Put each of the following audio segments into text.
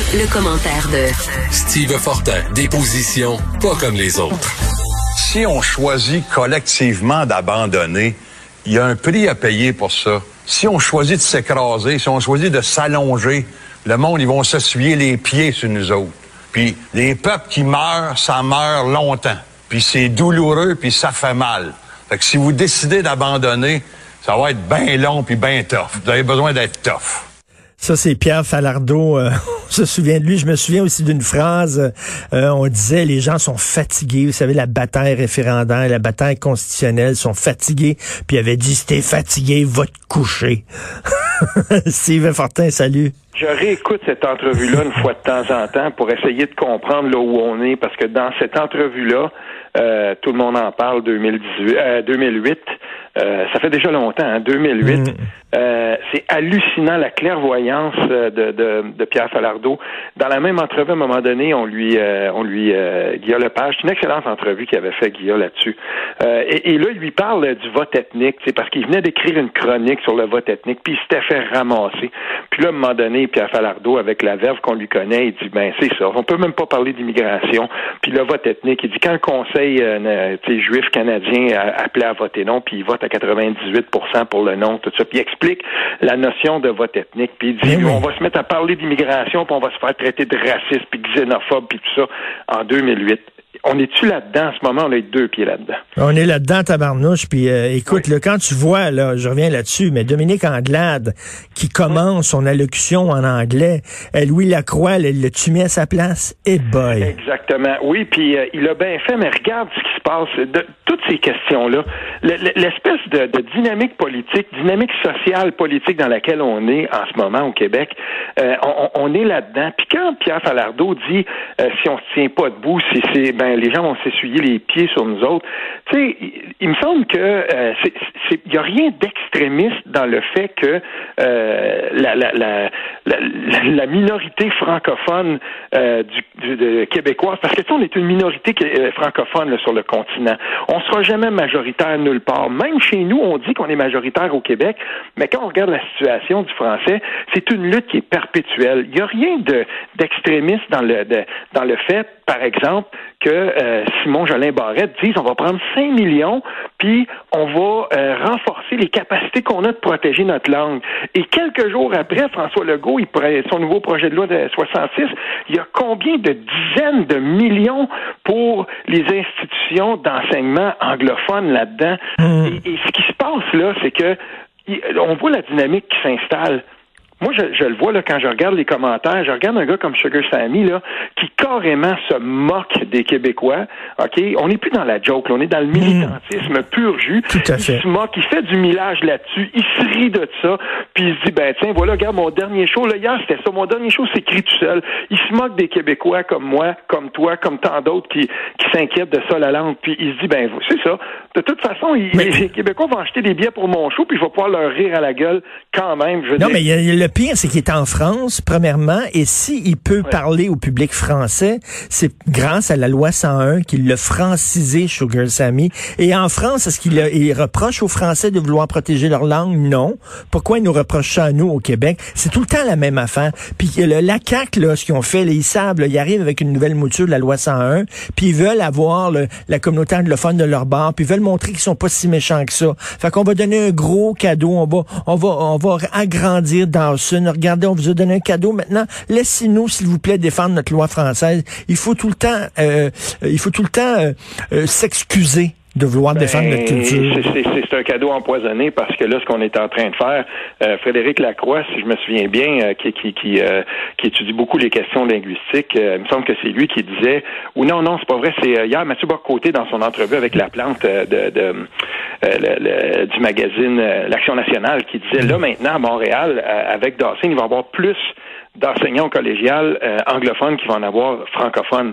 Le, le commentaire de Steve Fortin, des positions pas comme les autres. Si on choisit collectivement d'abandonner, il y a un prix à payer pour ça. Si on choisit de s'écraser, si on choisit de s'allonger, le monde, ils vont s'essuyer les pieds sur nous autres. Puis les peuples qui meurent, ça meurt longtemps. Puis c'est douloureux, puis ça fait mal. Fait que si vous décidez d'abandonner, ça va être bien long puis bien tough. Vous avez besoin d'être tough. Ça, c'est Pierre Falardeau. euh, on se souvient de lui. Je me souviens aussi d'une phrase. euh, on disait, les gens sont fatigués. Vous savez, la bataille référendaire, la bataille constitutionnelle sont fatigués. Puis il avait dit, si t'es fatigué, va te coucher. Steve Fortin, salut. Je réécoute cette entrevue-là une fois de temps en temps pour essayer de comprendre là où on est, parce que dans cette entrevue-là, euh, tout le monde en parle 2018, euh, 2008. Euh, ça fait déjà longtemps, hein, 2008. Mm. C'est hallucinant la clairvoyance de, de, de Pierre Falardeau. Dans la même entrevue, à un moment donné, on lui, on lui, Guillaume Lepage, c'est une excellente entrevue qu'il avait fait Guillaume là-dessus. Et, et là, il lui parle du vote ethnique, c'est parce qu'il venait d'écrire une chronique sur le vote ethnique, puis il s'était fait ramasser. Puis là, à un moment donné, Pierre Falardeau, avec la verve qu'on lui connaît, il dit ben c'est ça, on peut même pas parler d'immigration. Puis le vote ethnique, il dit quand le Conseil euh, juif canadien a appelé à voter non, puis il vote à 98% pour le non, tout ça, puis il explique la notion de vote ethnique, puis il dit oui. on va se mettre à parler d'immigration, puis on va se faire traiter de raciste, puis xénophobe, puis tout ça en 2008. On est-tu là-dedans en ce moment? On est deux pieds là-dedans. On est là-dedans, tabarnouche. Puis euh, écoute, là, quand tu vois, là, je reviens là-dessus, mais Dominique Anglade qui commence son allocution en anglais, euh, Louis Lacroix, elle l'a-tu mis à sa place? Eh boy! Exactement. Oui, puis euh, il a bien fait, mais regarde ce qui se passe. De, toutes ces questions-là, le- le- l'espèce de, de dynamique politique, dynamique sociale politique dans laquelle on est en ce moment au Québec, euh, on, on est là-dedans. Puis quand Pierre Falardeau dit euh, si on se tient pas debout, si c'est ben les gens vont s'essuyer les pieds sur nous autres, tu sais, il, me semble que euh, il y a rien d'extrémiste dans le fait que euh, la, la, la, la, minorité francophone euh, du, du- de québécoise, parce que tu on est une minorité euh, francophone là, sur le continent. On sera jamais majoritaire nulle part. Même chez nous, on dit qu'on est majoritaire au Québec, mais quand on regarde la situation du français, c'est une lutte qui est perpétuelle. Il n'y a rien de d'extrémiste dans le dans le fait, par exemple, que euh, Simon Jolin Barrette dise on va prendre 5 millions, puis on va euh, renforcer les capacités qu'on a de protéger notre langue. Et quelques jours après, François Legault, il son nouveau projet de loi de 66, il y a combien de dizaines de millions pour les institutions d'enseignement anglophones là-dedans? Et, et ce qui se passe là, c'est que on voit la dynamique qui s'installe. Moi, je, je le vois là quand je regarde les commentaires. Je regarde un gars comme Sugar Sammy là, qui carrément se moque des Québécois. Ok, on n'est plus dans la joke, là, on est dans le militantisme pur jus. Tout à fait. Il se moque, il fait du millage là-dessus, il se rit de ça, puis il se dit ben tiens, voilà, regarde mon dernier show là hier, c'était ça, mon dernier show s'écrit tout seul. Il se moque des Québécois comme moi, comme toi, comme tant d'autres qui qui s'inquiètent de ça la langue. Puis il se dit ben c'est ça. De toute façon, il- Mais- les Québécois vont acheter des billets pour mon show, puis je vais pouvoir leur rire à la gueule quand même. Je Non, mais il y a- le pire, c'est qu'il est en France, premièrement, et s'il peut parler au public français, c'est grâce à la loi 101 qu'il l'a francisé, Sugar Sammy. Et en France, est-ce qu'il il reproche aux Français de vouloir protéger leur langue? Non. Pourquoi il nous reproche ça à nous, au Québec? C'est tout le temps la même affaire. Puis le, la CAQ, là, ce qu'ils ont fait, ils savent, là, ils arrivent avec une nouvelle mouture de la loi 101, puis ils veulent avoir le- la communauté anglophone de leur bord, puis ils veulent montrer qu'ils sont pas si méchants que ça. Fait qu'on va donner un gros cadeau, on va, on va, on va agrandir Dawson. Regardez, on vous a donné un cadeau. Maintenant, laissez-nous, s'il vous plaît, défendre notre loi française. Il faut tout le temps, euh, euh, il faut tout le temps euh, euh, s'excuser de vouloir défendre notre Ben, culture. c'est- un cadeau empoisonné parce que là, ce qu'on est en train de faire, euh, Frédéric Lacroix, si je me souviens bien, euh, qui, qui, qui, euh, qui étudie beaucoup les questions linguistiques, euh, il me semble que c'est lui qui disait, ou non, non, c'est pas vrai, c'est euh, hier Mathieu Bocoté dans son entrevue avec la plante euh, de, de, euh, le- le- du magazine euh, L'Action nationale, qui disait, là maintenant à Montréal, avec Dawson, il va y avoir plus d'enseignants collégiales euh, anglophones qui vont en avoir francophones.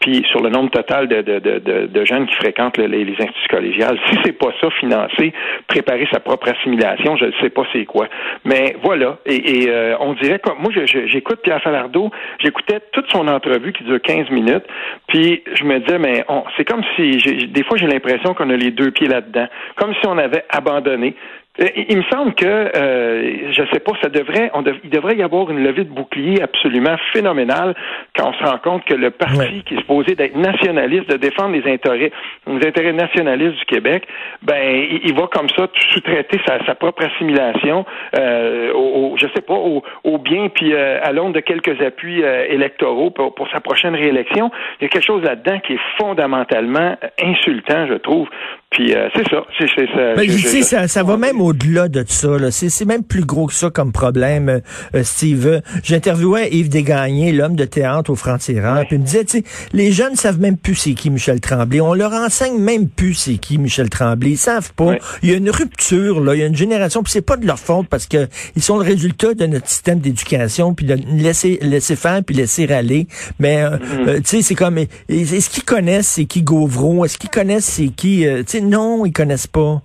Puis sur le nombre total de, de, de, de, jeunes qui fréquentent le- les, les instituts collégiales, si c'est pas ça, financer, préparer sa propre assimilation, je ne sais pas c'est quoi. Mais voilà. Et, et, euh, on dirait que moi, j'écoute Pierre Falardeau, j'écoutais toute son entrevue qui dure 15 minutes, puis je me disais, mais c'est comme si, des fois j'ai l'impression qu'on a les deux pieds là-dedans, comme si on avait abandonné. Euh, Il me semble que, euh, je sais pas, ça devrait, on dev- il devrait y avoir une levée de bouclier absolument phénoménale quand on se rend compte que le parti Ouais. qui est supposé d'être nationaliste, de défendre les intérêts, les intérêts nationalistes du Québec, ben, il, il va comme ça sous-traiter sa, sa propre assimilation, euh, au, au- je sais pas, au, au bien puis euh, à l'onde de quelques appuis euh, électoraux pour, pour sa prochaine réélection. Il y a quelque chose là-dedans qui est fondamentalement insultant, je trouve. Puis euh, c'est ça, c'est c'est ça. Ben, ça, ça va même au-delà de ça. là. C'est c'est même plus gros que ça comme problème, euh, euh, Steve. J'interviewais Yves Desgagnés, l'homme de théâtre au Franc-Tireur, puis il me disait, tu sais, les jeunes savent même plus c'est qui Michel Tremblay. On leur enseigne même plus c'est qui Michel Tremblay. Ils savent pas. Ouais. Il y a une rupture, là. Il y a une génération, puis c'est pas de leur faute parce que ils sont le résultat de notre système d'éducation, puis de laisser laisser faire, puis laisser aller. Mais euh, Mm-hmm. euh, tu sais, c'est comme, est-ce qu'ils connaissent c'est qui Gauvreau? Est-ce qu'ils connaissent c'est qui? euh, tu sais, non, ils connaissent pas.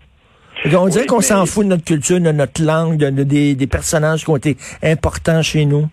On dirait Oui, qu'on s'en fout de notre culture, de notre langue, de, de- des, des personnages qui ont été importants chez nous.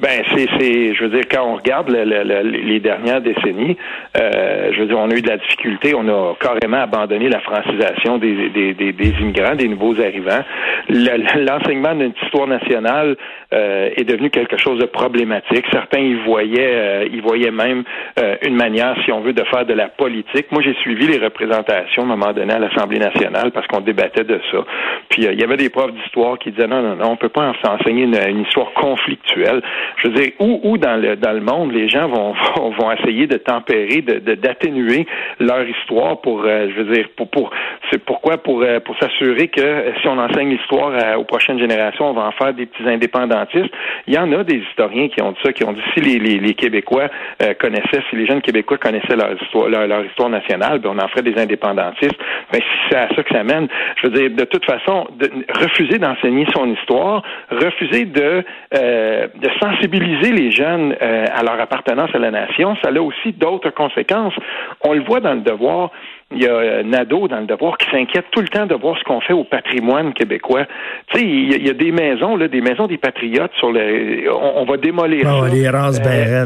Ben, c'est, c'est, je veux dire, quand on regarde le- le- le- les dernières décennies, euh, je veux dire, on a eu de la difficulté, on a carrément abandonné la francisation des, des, des, des immigrants, des nouveaux arrivants. Le- l'enseignement notre histoire nationale euh, est devenu quelque chose de problématique. Certains y voyaient, euh, y voyaient même euh, une manière, si on veut, de faire de la politique. Moi, j'ai suivi les représentations à un moment donné à l'Assemblée nationale parce qu'on débattait de ça. Puis euh, il y avait des profs d'histoire qui disaient non, non, non, on peut pas en- enseigner une histoire conflictuelle. Je veux dire, où, où dans le dans le monde les gens vont vont, vont essayer de tempérer, de de- d'atténuer leur histoire pour, euh, je veux dire, pour pour c'est pourquoi pour euh, pour s'assurer que euh, si on enseigne l'histoire aux prochaines générations, on va en faire des petits indépendantistes. Il y en a des historiens qui ont dit ça, qui ont dit si les les, les Québécois euh, connaissaient, si les jeunes Québécois connaissaient leur histoire leur, leur histoire nationale, ben on en ferait des indépendantistes. Ben si c'est à ça que ça mène, je veux dire, de toute façon, de, refuser d'enseigner son histoire, refuser de euh, de sensibiliser les jeunes euh, à leur appartenance à la nation, ça a aussi d'autres conséquences. On le voit dans le devoir. Il y a euh, Nadeau dans le devoir qui s'inquiète tout le temps de voir ce qu'on fait au patrimoine québécois. Tu sais, il y, a- il y a des maisons, là, des maisons des patriotes sur le. On, on va démolir Ah, ça. les races ben Euh,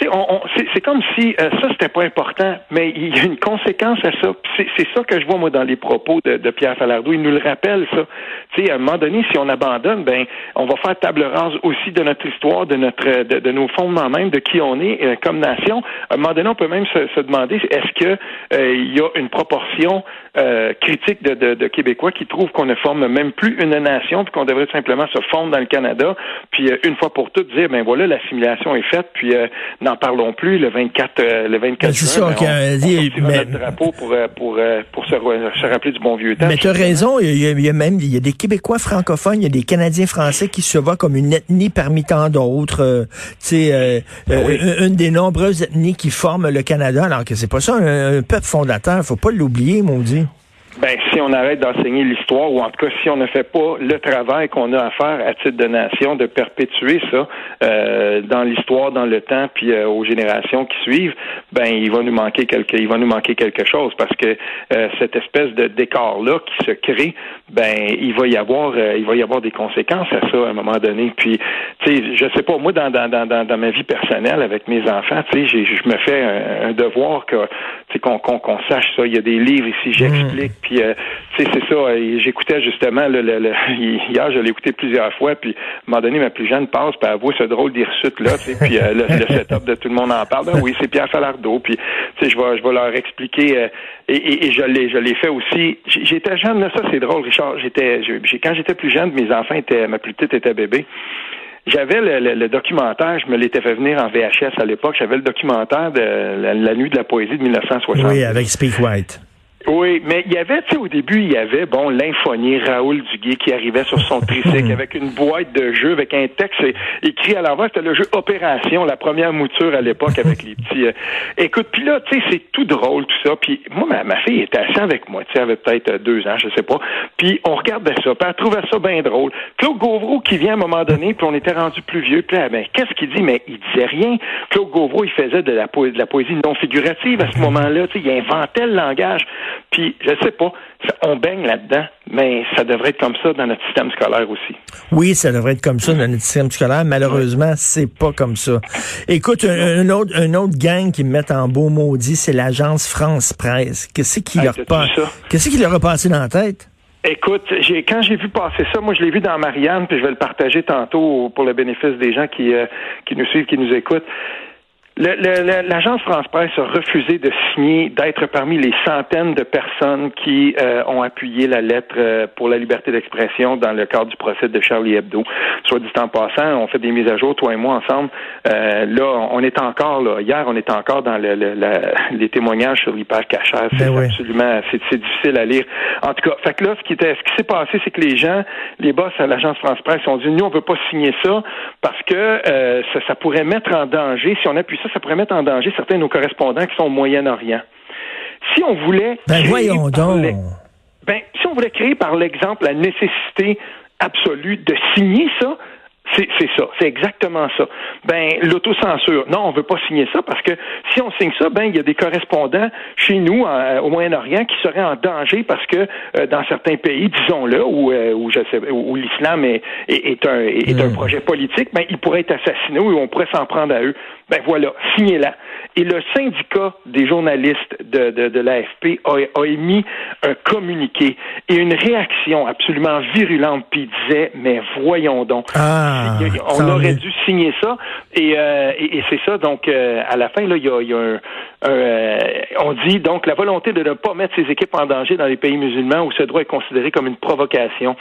c'est, comme si euh, ça c'était pas important, mais il y a une conséquence à ça. C'est, ça que je vois moi dans les propos de, de Pierre Falardeau. Il nous le rappelle ça. Tu sais, à un moment donné, si on abandonne, ben on va faire table rase aussi de notre histoire, de notre, de, nos fondements même, de qui on est euh, comme nation. À un moment donné, on peut même se, se demander est-ce que euh, y a une proportion euh, critique de, de, de Québécois qui trouvent qu'on ne forme même plus une nation, puis qu'on devrait simplement se fondre dans le Canada, puis euh, une fois pour toutes dire ben voilà l'assimilation est faite, puis euh, n'en parlons plus le 24 euh, le 24 Ben, c'est ça, ben, que- on, on dis- sortira mais- notre drapeau pour euh, pour euh, pour se, rappeler du bon vieux temps. Mais tu as raison, il y, a, il y a même il y a des Québécois francophones, il y a des Canadiens français qui se voient comme une ethnie parmi tant d'autres. euh, tu sais, euh, Ben oui. euh, une des nombreuses ethnies qui forment le Canada, alors que c'est pas ça un, un peuple fondateur, faut pas l'oublier, maudit. Ben, si on arrête d'enseigner l'histoire, ou en tout cas si on ne fait pas le travail qu'on a à faire à titre de nation, de perpétuer ça euh, dans l'histoire, dans le temps, puis euh, aux générations qui suivent, ben il va nous manquer quelque, il va nous manquer quelque chose parce que euh, cette espèce de décor là qui se crée, ben il va y avoir, euh, il va y avoir des conséquences à ça à un moment donné. Puis, tu sais, je sais pas, moi dans dans dans dans, ma vie personnelle avec mes enfants, tu sais, je me fais un, un devoir que, tu sais, qu'on qu'on qu'on sache ça. Il y a des livres ici, j'explique. Puis, euh, tu sais, c'est ça. et J'écoutais justement hier, je l'ai écouté plusieurs fois. Puis, à un moment donné, ma plus jeune passe, puis elle ce drôle d'hirsute là. tu sais, Puis euh, le, setup de tout le monde en parle. Ben oui, c'est Pierre Falardeau. Puis, tu sais, je vais, leur expliquer. euh, et, je l'ai, fait aussi. J'étais jeune, là, ça c'est drôle, Richard. J'étais, quand j'étais plus jeune, mes enfants étaient, ma plus petite était bébé. J'avais le documentaire, je me l'étais fait venir en VHS à l'époque. J'avais le documentaire de la, la nuit de la poésie de 1960. Oui, avec Speak White. Oui, mais il y avait, tu sais, au début, il y avait, bon, l'infonier Raoul Duguay qui arrivait sur son tricycle avec une boîte de jeu, avec un texte écrit à l'envers. C'était le jeu Opération, la première mouture à l'époque avec les petits... euh, Écoute, puis là, tu sais, c'est tout drôle, tout ça. Puis moi, ma, ma fille était assise avec moi, tu sais, elle avait peut-être euh, deux ans, je sais pas. Puis on regardait ça, puis elle trouvait ça bien drôle. Claude Gauvreau qui vient à un moment donné, puis on était rendu plus vieux. Puis là, ben, qu'est-ce qu'il dit? Mais il disait rien. Claude Gauvreau, il faisait de la, po- de la poésie non figurative à ce moment-là. Tu sais, il inventait le langage. Puis, je sais pas, on baigne là-dedans, mais ça devrait être comme ça dans notre système scolaire aussi. Oui, ça devrait être comme ça dans notre système scolaire. Malheureusement, c'est pas comme ça. Écoute, un, un autre, un autre gang qui me met en beau maudit, c'est l'agence France Presse. Qu'est-ce qui Hey, leur passe? Qu'est-ce qui leur a passé dans la tête? Écoute, j'ai quand j'ai vu passer ça, moi je l'ai vu dans Marianne, puis je vais le partager tantôt pour le bénéfice des gens qui euh, qui nous suivent, qui nous écoutent. L'agence France Presse a refusé de signer, d'être parmi les centaines de personnes qui euh, ont appuyé la lettre euh, pour la liberté d'expression dans le cadre du procès de Charlie Hebdo. Soit dit en passant, on fait des mises à jour, toi et moi ensemble. Euh, là, on est encore là. Hier, on est encore dans le, le- la- les témoignages sur l'hyper cachère. C'est Ben oui. absolument, c'est c'est difficile à lire. En tout cas, fait que là, ce qui était, ce qui s'est passé, c'est que les gens, les boss à l'agence France Presse ont dit, nous, on veut pas signer ça parce que ça, ça pourrait mettre en danger, si on appuie ça, ça pourrait mettre en danger certains de nos correspondants qui sont au Moyen-Orient. Si on voulait Ben créer voyons par donc. ben, si on voulait créer par l'exemple la nécessité absolue de signer ça, c'est ça, c'est exactement ça. Ben l'autocensure, non, on veut pas signer ça parce que si on signe ça, ben il y a des correspondants chez nous euh, au Moyen-Orient qui seraient en danger parce que euh, dans certains pays, disons-le, où, euh, où je sais, où l'islam est, est, est un est un projet politique, ben ils pourraient être assassinés ou on pourrait s'en prendre à eux. Ben voilà, signez-la. Et le syndicat des journalistes de, de, de l'AFP a, a émis un communiqué et une réaction absolument virulente, puis il disait, mais voyons donc. Ah, on aurait dû signer ça. Et, euh, et, et c'est ça, donc, euh, à la fin, là, il y a, il y a un, euh, on dit, donc, la volonté de ne pas mettre ses équipes en danger dans les pays musulmans où ce droit est considéré comme une provocation.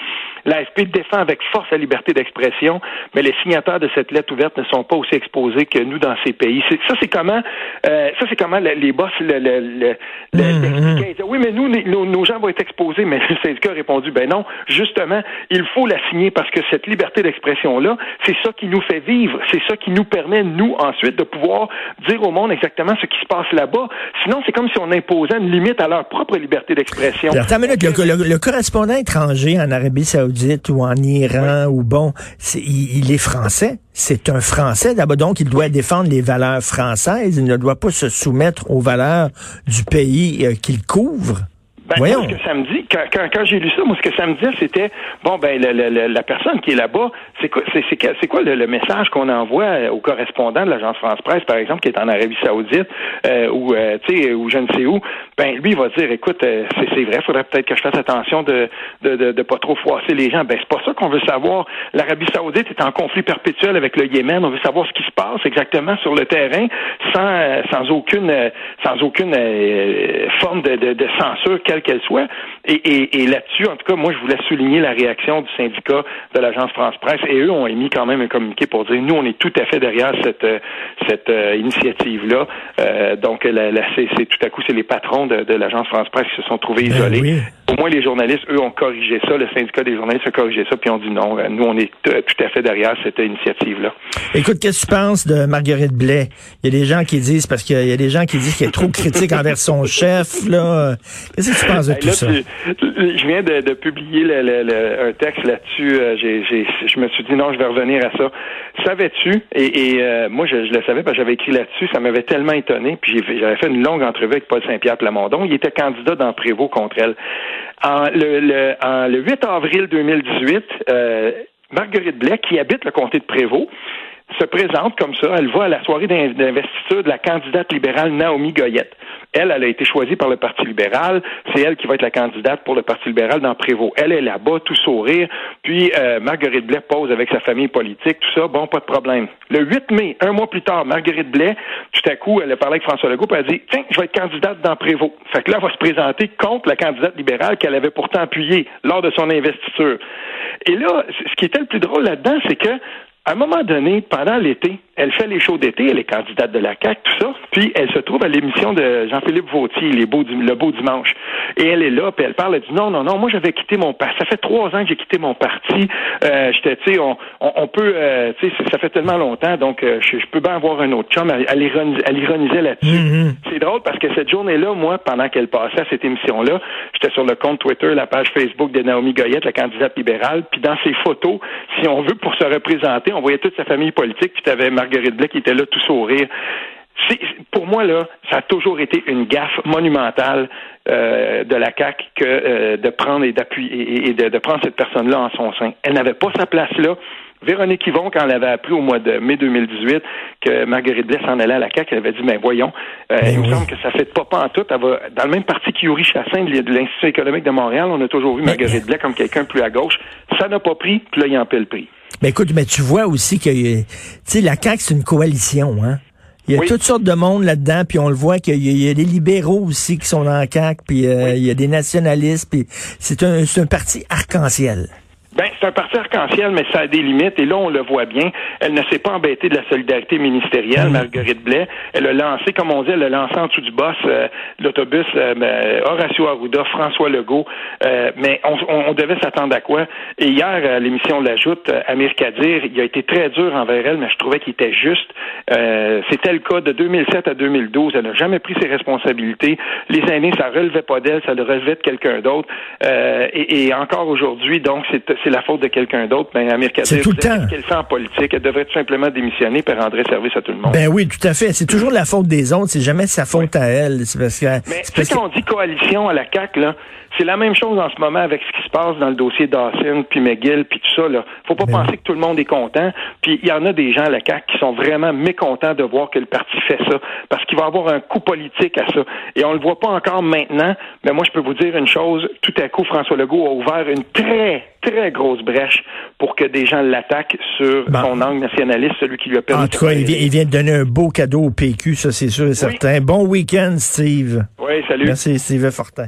L'AFP défend avec force la liberté d'expression, mais les signataires de cette lettre ouverte ne sont pas aussi exposés que nous dans ces pays. Ça, c'est comment, euh, ça, c'est comment le- les boss le, le, Mhm. disaient, oui, mais nous, nos, nos gens vont être exposés, mais le syndicat a répondu, ben non, justement, il faut la signer parce que cette liberté d'expression-là, c'est ça qui nous fait vivre, c'est ça qui nous permet, nous, ensuite, de pouvoir dire au monde exactement ce qui se passe là-bas. Sinon, c'est comme si on imposait une limite à leur propre liberté d'expression. Minute, le, le- le correspondant étranger en Arabie Saoudite ou en Iran ou bon, il, il est français. C'est un Français d'abord, donc il doit défendre les valeurs françaises. Il ne doit pas se soumettre aux valeurs du pays euh, qu'il couvre. Ben, Voyons. moi, ce que ça me dit, quand, quand, quand j'ai lu ça, moi, ce que ça me disait, c'était, bon, ben, le- le- la personne qui est là-bas, c'est quoi, c'est, c'est, quoi le, le message qu'on envoie euh, au correspondant de l'agence France-Presse, par exemple, qui est en Arabie Saoudite, euh, ou, euh, tu sais, ou je ne sais où, ben, lui, il va dire, écoute, euh, c'est, c'est vrai, faudrait peut-être que je fasse attention de, de, de, de pas trop froisser les gens. Ben, c'est pas ça qu'on veut savoir. L'Arabie Saoudite est en conflit perpétuel avec le Yémen. On veut savoir ce qui se passe exactement sur le terrain, sans, euh, sans aucune, euh, sans aucune forme de, de, de censure, quelle qu'elle soit. Et, et, et là-dessus, en tout cas, moi, je voulais souligner la réaction du syndicat de l'agence France-Presse. Et eux ont émis quand même un communiqué pour dire, nous, on est tout à fait derrière cette, euh, cette euh, initiative-là. Euh, donc, la, la- c'est, tout à coup, c'est les patrons de, de l'agence France-Presse qui se sont trouvés Ben isolés. oui. Au moins, les journalistes, eux, ont corrigé ça. Le syndicat des journalistes a corrigé ça, puis ont dit non, euh, nous, on est tout à fait derrière cette initiative-là. Écoute, qu'est-ce que tu penses de Marguerite Blais? Il y a des gens qui disent, parce qu'il y a des gens qui disent qu'elle est trop critique envers son chef, là. Qu'est-ce que tu penses de Hey, tout là, ça? tu- je viens de, de publier le- le- le- un texte là-dessus. Euh, j'ai- j'ai- je me suis dit non, je vais revenir à ça. Savais-tu Et, et, euh, moi, je, je le savais parce que j'avais écrit là-dessus. Ça m'avait tellement étonné. Puis j'ai j'avais fait une longue entrevue avec Paul Saint-Pierre Plamondon. Il était candidat dans Prévost contre elle. En, le, en- le 8 avril 2018, euh, Marguerite Blais, qui habite le comté de Prévost, se présente comme ça. Elle va à la soirée d'in- d'investiture de la candidate libérale Naomi Goyette. Elle, elle a été choisie par le Parti libéral. C'est elle qui va être la candidate pour le Parti libéral dans Prévost. Elle est là-bas, tout sourire. Puis euh, Marguerite Blais pose avec sa famille politique, tout ça. Bon, pas de problème. Le 8 mai, un mois plus tard, Marguerite Blais, tout à coup, elle a parlé avec François Legault, puis elle a dit Tiens, je vais être candidate dans Prévost. Fait que là, elle va se présenter contre la candidate libérale qu'elle avait pourtant appuyée lors de son investiture. Et là, ce qui était le plus drôle là-dedans, c'est que à un moment donné, pendant l'été, elle fait les shows d'été, elle est candidate de la CAQ, tout ça, puis elle se trouve à l'émission de Jean-Philippe Vautier, les beaux, Le Beau Dimanche. Et elle est là, puis elle parle, elle dit non, non, non, moi j'avais quitté mon parti. Ça fait trois ans que j'ai quitté mon parti. Euh, J'étais, tu sais, on, on, peut, euh, tu sais, ça fait tellement longtemps, donc euh, je, peux bien avoir un autre chum. Elle, elle, ironisait là-dessus. Mm-hmm. C'est drôle parce que cette journée-là, moi, pendant qu'elle passait à cette émission-là, j'étais sur le compte Twitter, la page Facebook de Naomi Goyette, la candidate libérale, puis dans ses photos, si on veut, pour se représenter, on voyait toute sa famille politique, puis tu avais Marguerite Blais qui était là tout sourire. Pour moi, là, ça a toujours été une gaffe monumentale euh, de la CAC que euh, de prendre et d'appuyer et, de, prendre cette personne-là en son sein. Elle n'avait pas sa place là. Véronique Yvon, quand elle avait appris au mois de mai 2018 que Marguerite Blais s'en allait à la CAQ, elle avait dit, mais ben, voyons, euh, ben il me semble que ça fait pas pas en tout. Elle va, dans le même parti qu'Yuri Chassin de l'Institut économique de Montréal, on a toujours vu Marguerite Blais comme quelqu'un plus à gauche. Ça n'a pas pris, puis là, il en paie le prix. Mais écoute, mais tu vois aussi que, tu sais, la CAQ, c'est une coalition, hein? Il y a toutes sortes de monde là-dedans, puis on le voit qu'il y, a des libéraux aussi qui sont dans la CAQ, puis euh, il y a des nationalistes, puis c'est un, un parti arc-en-ciel. Ben, c'est un parti arc-en-ciel, mais ça a des limites. Et là, on le voit bien. Elle ne s'est pas embêtée de la solidarité ministérielle, mm. Marguerite Blais. Elle a lancé, comme on dit, elle a lancé en dessous du boss euh, l'autobus euh, ben, Horacio Arruda, François Legault. Euh, mais on, on, devait s'attendre à quoi? Et hier, à l'émission L'Ajoute, Amir Kadir, il a été très dur envers elle, mais je trouvais qu'il était juste. C'était le cas de 2007 à 2012. Elle n'a jamais pris ses responsabilités. Les aînés, ça relevait pas d'elle, ça le relevait de quelqu'un d'autre. Et, et, encore aujourd'hui, donc, c'est c'est la faute de quelqu'un d'autre, ben, Amir Kadir, c'est tout le temps. qu'elle fait en politique, elle devrait tout simplement démissionner et rendrait service à tout le monde. Ben oui, tout à fait. C'est toujours la faute des autres, c'est jamais sa faute à elle. C'est parce que, Mais c'est quand on dit coalition à la CAQ, là, c'est la même chose en ce moment avec ce qui se passe dans le dossier Dawson, puis McGill, puis tout ça. Là. Faut pas ben penser que tout le monde est content. Puis il y en a des gens à la CAQ qui sont vraiment mécontents de voir que le parti fait ça, parce qu'il va avoir un coup politique à ça. Et on le voit pas encore maintenant, mais moi je peux vous dire une chose. Tout à coup, François Legault a ouvert une très très grosse brèche pour que des gens l'attaquent sur son angle nationaliste, celui qui lui a permis. En tout cas, il vient, de donner un beau cadeau au PQ, ça c'est sûr et certain. Bon week-end, Steve. Oui, salut. Merci, Steve Fortin.